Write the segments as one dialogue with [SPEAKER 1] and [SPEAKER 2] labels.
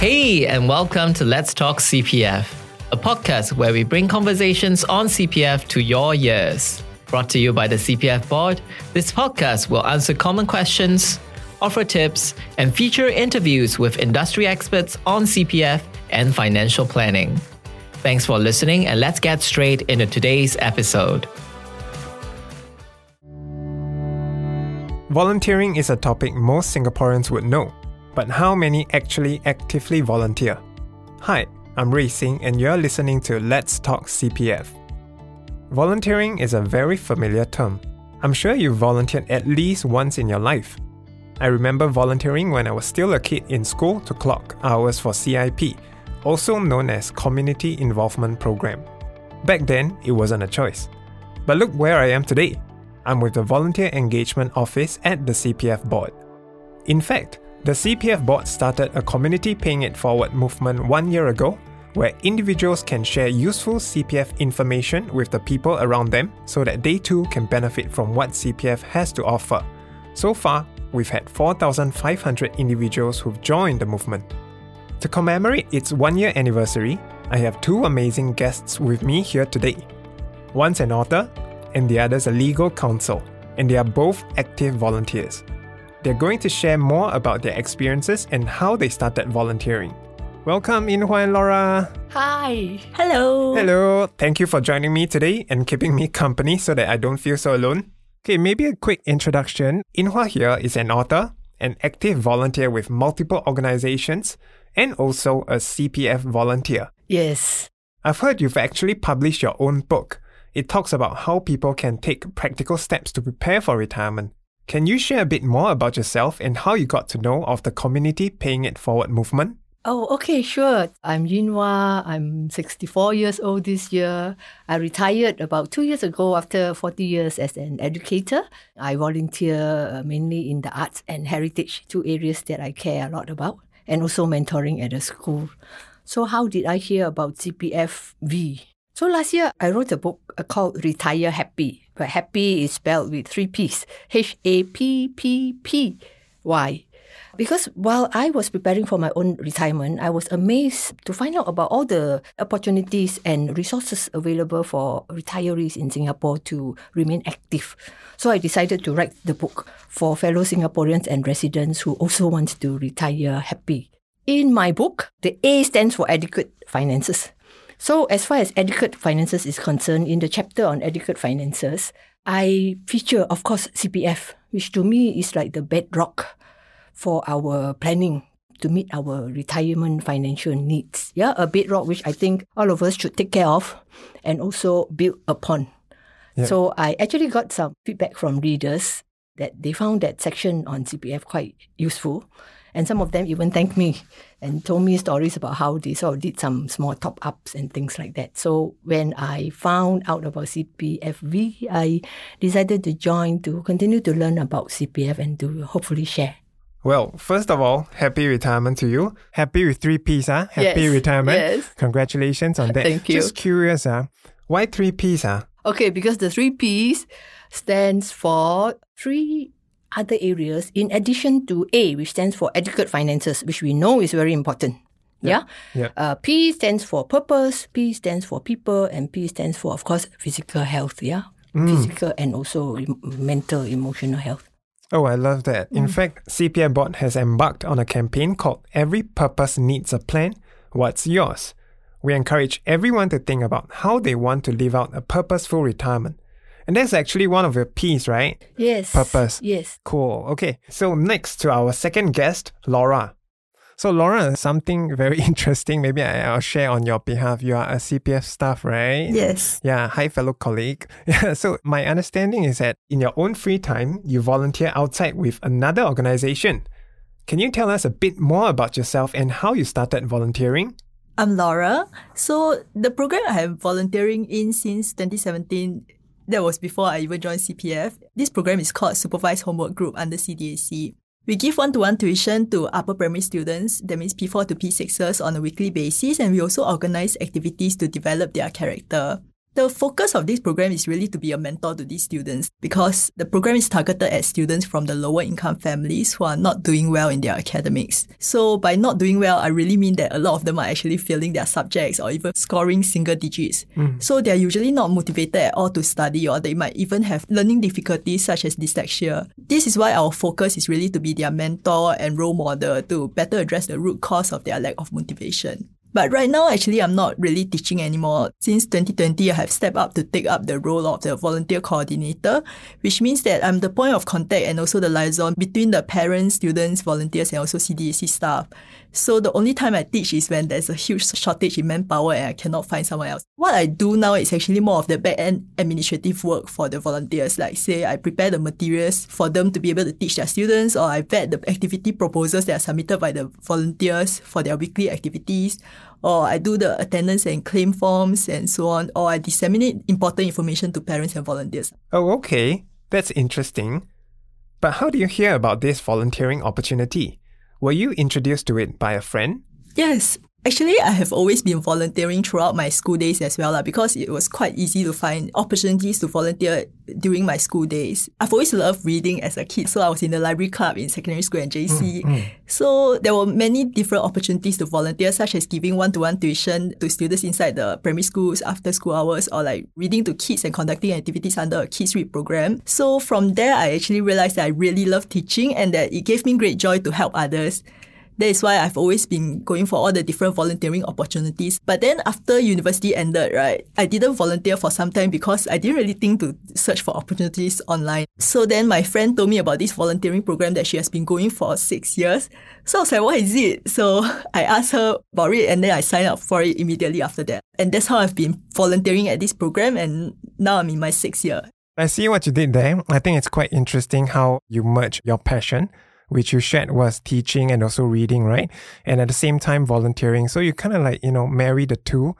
[SPEAKER 1] Hey, and welcome to Let's Talk CPF, a podcast where we bring conversations on CPF to your ears. Brought to you by the CPF Board, this podcast will answer common questions, offer tips, and feature interviews with industry experts on CPF and financial planning. Thanks for listening, and let's get straight into today's episode.
[SPEAKER 2] Volunteering is a topic most Singaporeans would know, but how many actually actively volunteer? Hi, I'm Ray Singh, and you're listening to Let's Talk CPF. Volunteering is a very familiar term. I'm sure you volunteered at least once in your life. I remember volunteering when I was still a kid in school to clock hours for CIP, also known as Community Involvement Program. Back then, it wasn't a choice. But look where I am today. I'm with the Volunteer Engagement Office at the CPF Board. In fact, the CPF Board started a community paying it forward movement one year ago where individuals can share useful CPF information with the people around them so that they too can benefit from what CPF has to offer. So far, we've had 4,500 individuals who've joined the movement. To commemorate its one year anniversary, I have two amazing guests with me here today. One's an author, and the other's a legal counsel, and they are both active volunteers. They're going to share more about their experiences and how they started volunteering. Welcome, Inhua and Laura.
[SPEAKER 3] Hi. Hello.
[SPEAKER 2] Hello. Thank you for joining me today and keeping me company so that I don't feel so alone. Okay, maybe a quick introduction. Inhua here is an author, an active volunteer with multiple organizations, and also a CPF volunteer.
[SPEAKER 3] Yes.
[SPEAKER 2] I've heard you've actually published your own book. It talks about how people can take practical steps to prepare for retirement. Can you share a bit more about yourself and how you got to know of the community paying it forward movement?
[SPEAKER 3] Oh, okay, sure. I'm Yinhua. I'm 64 years old this year. I retired about two years ago after 40 years as an educator. I volunteer uh, mainly in the arts and heritage, two areas that I care a lot about, and also mentoring at a school. So, how did I hear about CPFV? So last year I wrote a book uh, called Retire Happy, but happy is spelled with three P's, H A P P P Y. Because while I was preparing for my own retirement, I was amazed to find out about all the opportunities and resources available for retirees in Singapore to remain active. So I decided to write the book for fellow Singaporeans and residents who also want to retire happy. In my book, the A stands for adequate finances. So, as far as adequate finances is concerned, in the chapter on adequate finances, I feature, of course, CPF, which to me is like the bedrock for our planning to meet our retirement financial needs. Yeah, a bedrock which I think all of us should take care of and also build upon. Yeah. So, I actually got some feedback from readers that they found that section on CPF quite useful. And some of them even thanked me and told me stories about how they sort of did some small top ups and things like that. So when I found out about CPFV, I decided to join to continue to learn about CPF and to hopefully share.
[SPEAKER 2] Well, first of all, happy retirement to you. Happy with three P's, huh? Happy
[SPEAKER 3] yes,
[SPEAKER 2] retirement.
[SPEAKER 3] Yes.
[SPEAKER 2] Congratulations on that.
[SPEAKER 3] Thank you.
[SPEAKER 2] Just curious, huh? Why three P's, huh?
[SPEAKER 3] Okay, because the three P's stands for three other areas in addition to A, which stands for adequate finances, which we know is very important. Yeah.
[SPEAKER 2] yeah?
[SPEAKER 3] Uh, P stands for purpose, P stands for people, and P stands for, of course, physical health. Yeah. Mm. Physical and also mental, emotional health.
[SPEAKER 2] Oh, I love that. In mm. fact, CPF Board has embarked on a campaign called Every Purpose Needs a Plan. What's yours? We encourage everyone to think about how they want to live out a purposeful retirement. And that's actually one of your P's, right?
[SPEAKER 3] Yes.
[SPEAKER 2] Purpose.
[SPEAKER 3] Yes.
[SPEAKER 2] Cool. Okay. So next to our second guest, Laura. So Laura, something very interesting. Maybe I'll share on your behalf. You are a CPF staff, right?
[SPEAKER 3] Yes.
[SPEAKER 2] Yeah. Hi, fellow colleague. Yeah. So my understanding is that in your own free time, you volunteer outside with another organization. Can you tell us a bit more about yourself and how you started volunteering?
[SPEAKER 4] I'm Laura. So the program I have volunteering in since 2017 that was before I even joined CPF. This program is called Supervised Homework Group under CDAC. We give one-to-one tuition to upper primary students, that means P4 to P6ers on a weekly basis, and we also organize activities to develop their character. The focus of this program is really to be a mentor to these students because the program is targeted at students from the lower income families who are not doing well in their academics. So by not doing well, I really mean that a lot of them are actually failing their subjects or even scoring single digits. Mm. So they're usually not motivated at all to study or they might even have learning difficulties such as dyslexia. This is why our focus is really to be their mentor and role model to better address the root cause of their lack of motivation. But right now, actually, I'm not really teaching anymore. Since 2020, I have stepped up to take up the role of the volunteer coordinator, which means that I'm the point of contact and also the liaison between the parents, students, volunteers, and also CDAC staff. So the only time I teach is when there's a huge shortage in manpower and I cannot find someone else. What I do now is actually more of the back end administrative work for the volunteers. Like say I prepare the materials for them to be able to teach their students or I vet the activity proposals that are submitted by the volunteers for their weekly activities or I do the attendance and claim forms and so on, or I disseminate important information to parents and volunteers.
[SPEAKER 2] Oh, okay. That's interesting. But how do you hear about this volunteering opportunity? Were you introduced to it by a friend?
[SPEAKER 4] Yes, Actually, I have always been volunteering throughout my school days as well, because it was quite easy to find opportunities to volunteer during my school days. I've always loved reading as a kid, so I was in the library club in secondary school and JC. Mm, mm. So there were many different opportunities to volunteer, such as giving one-to-one tuition to students inside the primary schools after school hours, or like reading to kids and conducting activities under a Kids Read program. So from there, I actually realized that I really love teaching and that it gave me great joy to help others. That is why I've always been going for all the different volunteering opportunities. But then after university ended, right, I didn't volunteer for some time because I didn't really think to search for opportunities online. So then my friend told me about this volunteering program that she has been going for six years. So I was like, what is it? So I asked her about it and then I signed up for it immediately after that. And that's how I've been volunteering at this program and now I'm in my sixth year.
[SPEAKER 2] I see what you did there. I think it's quite interesting how you merge your passion which you shared was teaching and also reading, right? And at the same time, volunteering. So you kind of like, you know, marry the two,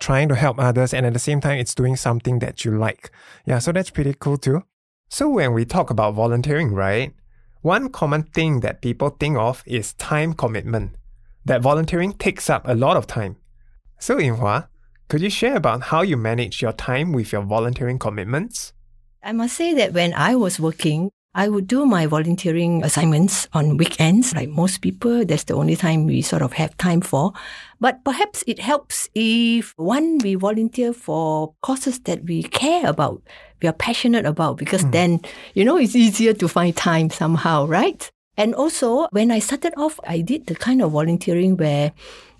[SPEAKER 2] trying to help others. And at the same time, it's doing something that you like. Yeah. So that's pretty cool too. So when we talk about volunteering, right? One common thing that people think of is time commitment. That volunteering takes up a lot of time. So, Yinhua, could you share about how you manage your time with your volunteering commitments?
[SPEAKER 3] I must say that when I was working, I would do my volunteering assignments on weekends, like most people. That's the only time we sort of have time for. But perhaps it helps if one, we volunteer for causes that we care about, we are passionate about, because mm. then, you know, it's easier to find time somehow, right? And also, when I started off, I did the kind of volunteering where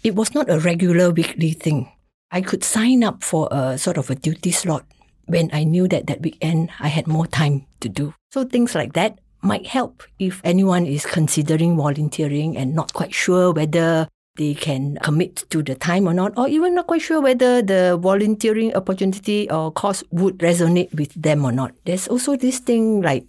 [SPEAKER 3] it was not a regular weekly thing. I could sign up for a sort of a duty slot when I knew that that weekend I had more time to do. So things like that might help if anyone is considering volunteering and not quite sure whether they can commit to the time or not, or even not quite sure whether the volunteering opportunity or cause would resonate with them or not. There's also this thing like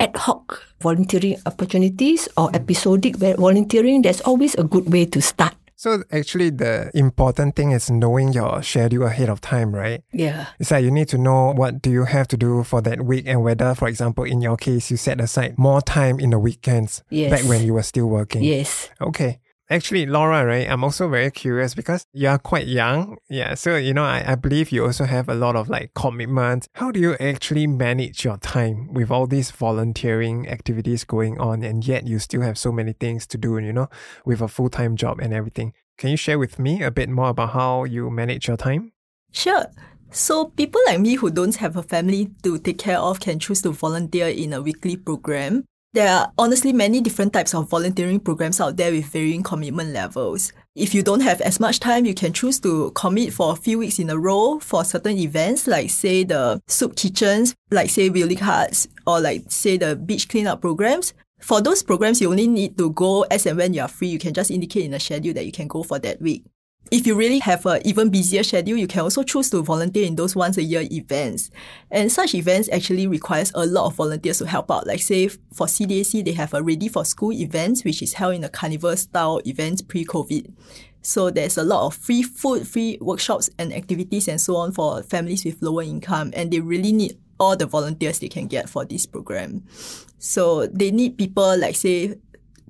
[SPEAKER 3] ad hoc volunteering opportunities or episodic volunteering. There's always a good way to start.
[SPEAKER 2] So actually, the important thing is knowing your schedule ahead of time, right?
[SPEAKER 3] Yeah.
[SPEAKER 2] It's like you need to know what do you have to do for that week and whether, for example, in your case, you set aside more time in the weekends
[SPEAKER 3] yes.
[SPEAKER 2] back when you were still working.
[SPEAKER 3] Yes.
[SPEAKER 2] Okay. Actually, Laura, right? I'm also very curious because you are quite young. Yeah. So, you know, I, I believe you also have a lot of like commitments. How do you actually manage your time with all these volunteering activities going on and yet you still have so many things to do, you know, with a full time job and everything? Can you share with me a bit more about how you manage your time?
[SPEAKER 4] Sure. So, people like me who don't have a family to take care of can choose to volunteer in a weekly program. There are honestly many different types of volunteering programs out there with varying commitment levels. If you don't have as much time, you can choose to commit for a few weeks in a row for certain events, like say the soup kitchens, like say Willing Hearts, or like say the beach cleanup programs. For those programs, you only need to go as and when you are free. You can just indicate in the schedule that you can go for that week. If you really have a even busier schedule, you can also choose to volunteer in those once a year events. And such events actually requires a lot of volunteers to help out. Like say for CDAC, they have a ready for school events, which is held in a carnival style event pre-COVID. So there's a lot of free food, free workshops and activities and so on for families with lower income. And they really need all the volunteers they can get for this program. So they need people like say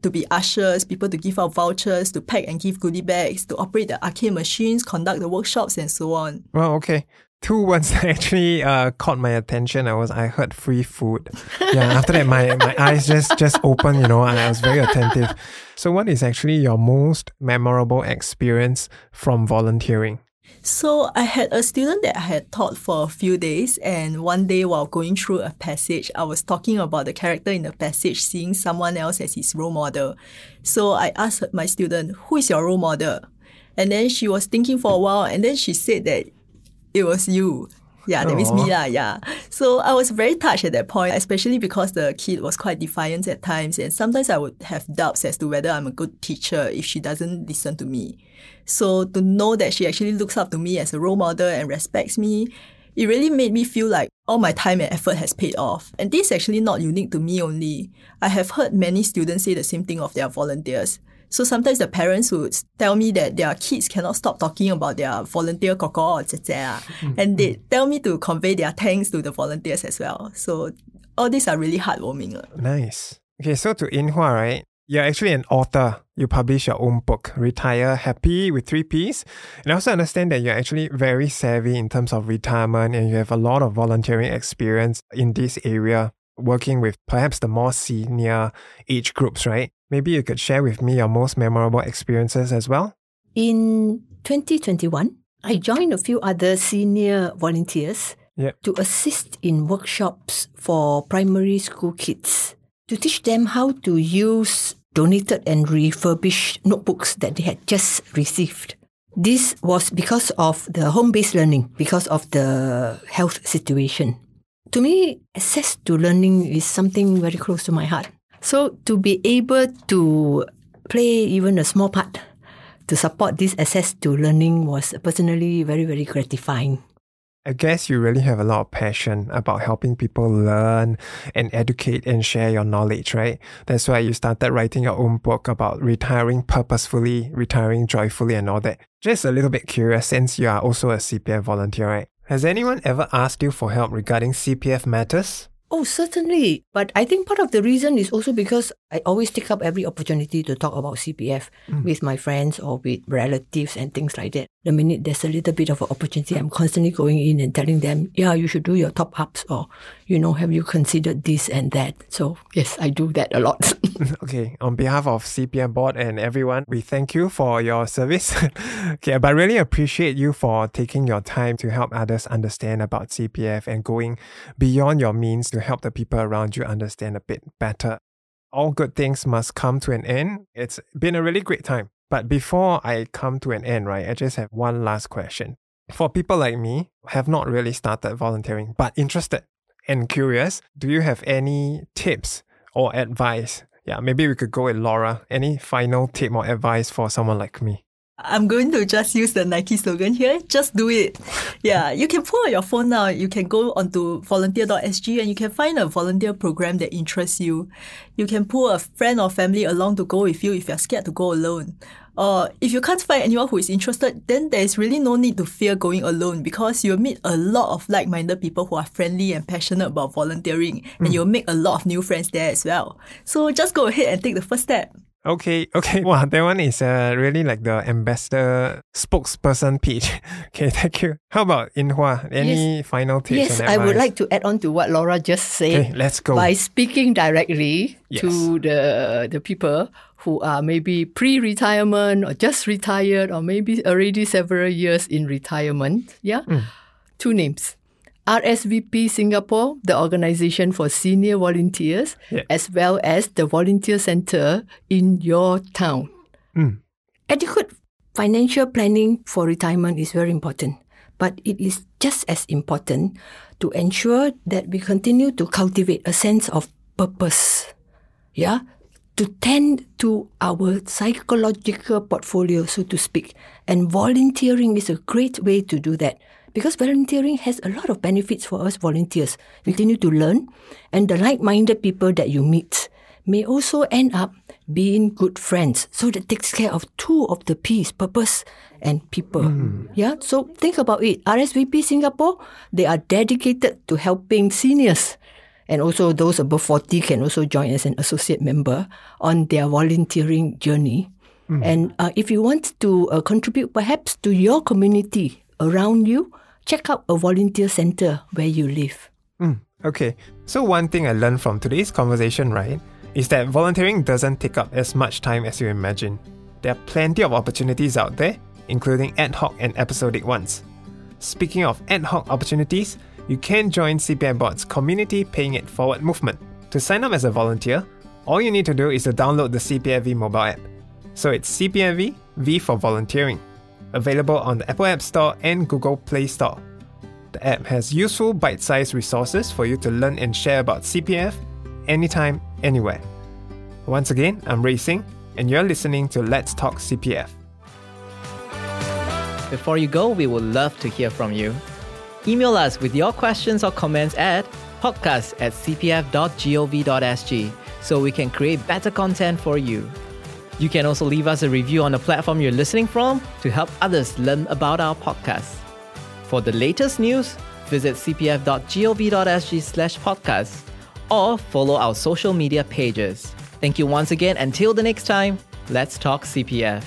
[SPEAKER 4] to be ushers, people to give out vouchers, to pack and give goodie bags, to operate the arcade machines, conduct the workshops, and so on.
[SPEAKER 2] Well, okay. two words actually uh, caught my attention. I was I heard free food. Yeah, after that my, my eyes just just opened, you know, and I was very attentive. So what is actually your most memorable experience from volunteering?
[SPEAKER 4] So I had a student that I had taught for a few days, and one day while going through a passage, I was talking about the character in the passage, seeing someone else as his role model. So I asked my student, "Who is your role model?" And then she was thinking for a while, and then she said that it was you. Yeah, that means me lah. Yeah. So I was very touched at that point, especially because the kid was quite defiant at times, and sometimes I would have doubts as to whether I'm a good teacher if she doesn't listen to me. So to know that she actually looks up to me as a role model and respects me, it really made me feel like all my time and effort has paid off. And this is actually not unique to me only. I have heard many students say the same thing of their volunteers. So sometimes the parents would tell me that their kids cannot stop talking about their volunteer koko or zezea, mm-hmm. and they mm-hmm. tell me to convey their thanks to the volunteers as well. So all these are really heartwarming. Uh.
[SPEAKER 2] Nice. Okay, so to Inhua, right? You're actually an author. You publish your own book, Retire Happy with three Ps. And I also understand that you're actually very savvy in terms of retirement and you have a lot of volunteering experience in this area, working with perhaps the more senior age groups, right? Maybe you could share with me your most memorable experiences as well.
[SPEAKER 3] In 2021, I joined a few other senior volunteers
[SPEAKER 2] Yep.
[SPEAKER 3] to assist in workshops for primary school kids to teach them how to use donated and refurbished notebooks that they had just received. This was because of the home based learning, because of the health situation. To me, access to learning is something very close to my heart. So, to be able to play even a small part to support this access to learning was personally very, very gratifying.
[SPEAKER 2] I guess you really have a lot of passion about helping people learn and educate and share your knowledge, right? That's why you started writing your own book about retiring purposefully, retiring joyfully, and all that. Just a little bit curious since you are also a CPF volunteer, right? Has anyone ever asked you for help regarding CPF matters?
[SPEAKER 3] Oh, certainly. But I think part of the reason is also because I always take up every opportunity to talk about CPF mm. with my friends or with relatives and things like that. The minute there's a little bit of an opportunity, I'm constantly going in and telling them, yeah, you should do your top ups or, you know, have you considered this and that? So, yes, I do that a lot.
[SPEAKER 2] Okay, on behalf of CPF board and everyone, we thank you for your service. okay, but really appreciate you for taking your time to help others understand about CPF and going beyond your means to help the people around you understand a bit better. All good things must come to an end. It's been a really great time. But before I come to an end, right, I just have one last question. For people like me have not really started volunteering but interested and curious, do you have any tips or advice? Yeah, maybe we could go with Laura. Any final tip or advice for someone like me?
[SPEAKER 4] I'm going to just use the Nike slogan here. Just do it. Yeah, you can pull out your phone now. You can go onto volunteer.sg and you can find a volunteer program that interests you. You can pull a friend or family along to go with you if you're scared to go alone. Or if you can't find anyone who is interested, then there is really no need to fear going alone because you'll meet a lot of like-minded people who are friendly and passionate about volunteering and mm. you'll make a lot of new friends there as well. So just go ahead and take the first step.
[SPEAKER 2] Okay, okay. Wow, that one is uh, really like the ambassador spokesperson pitch. Okay, thank you. How about Inhua? Any final tips?
[SPEAKER 3] yes, I would like to add on to what Laura just said.
[SPEAKER 2] Okay, let's go.
[SPEAKER 3] By speaking directly
[SPEAKER 2] Yes.
[SPEAKER 3] to the the people who are maybe pre-retirement or just retired or maybe already several years in retirement. Yeah.
[SPEAKER 2] Mm.
[SPEAKER 3] Two names. RSVP Singapore, the organization for senior volunteers,
[SPEAKER 2] Yeah.
[SPEAKER 3] as well as the volunteer center in your town.
[SPEAKER 2] Mm.
[SPEAKER 3] Adequate financial planning for retirement is very important, but it is just as important to ensure that we continue to cultivate a sense of purpose. Yeah? To tend to our psychological portfolio, so to speak. And volunteering is a great way to do that. Because volunteering has a lot of benefits for us volunteers. We continue to learn, and the like minded people that you meet may also end up being good friends. So that takes care of two of the P's purpose and people. Yeah, so think about it. RSVP Singapore, they are dedicated to helping seniors. And also, those above 40 can also join as an associate member on their volunteering journey. And uh, if you want to uh, contribute perhaps to your community around you, check out a volunteer center where you live.
[SPEAKER 2] Mm, okay, so one thing I learned from today's conversation, right, is that volunteering doesn't take up as much time as you imagine. There are plenty of opportunities out there, including ad hoc and episodic ones. Speaking of ad hoc opportunities, you can join CPF Board's Community Paying It Forward movement. To sign up as a volunteer, all you need to do is to download the CPFV mobile app. So it's CPFV, V for volunteering. Available on the Apple App Store and Google Play Store. The app has useful bite sized resources for you to learn and share about CPF anytime, anywhere. Once again, I'm Ray Singh, and you're listening to Let's Talk CPF.
[SPEAKER 1] Before you go, we would love to hear from you. Email us with your questions or comments at podcast at cpf.gov.sg so we can create better content for you. You can also leave us a review on the platform you're listening from to help others learn about our podcast. For the latest news, visit cpf.gov.sg slash podcast or follow our social media pages. Thank you once again. Until the next time, let's talk CPF.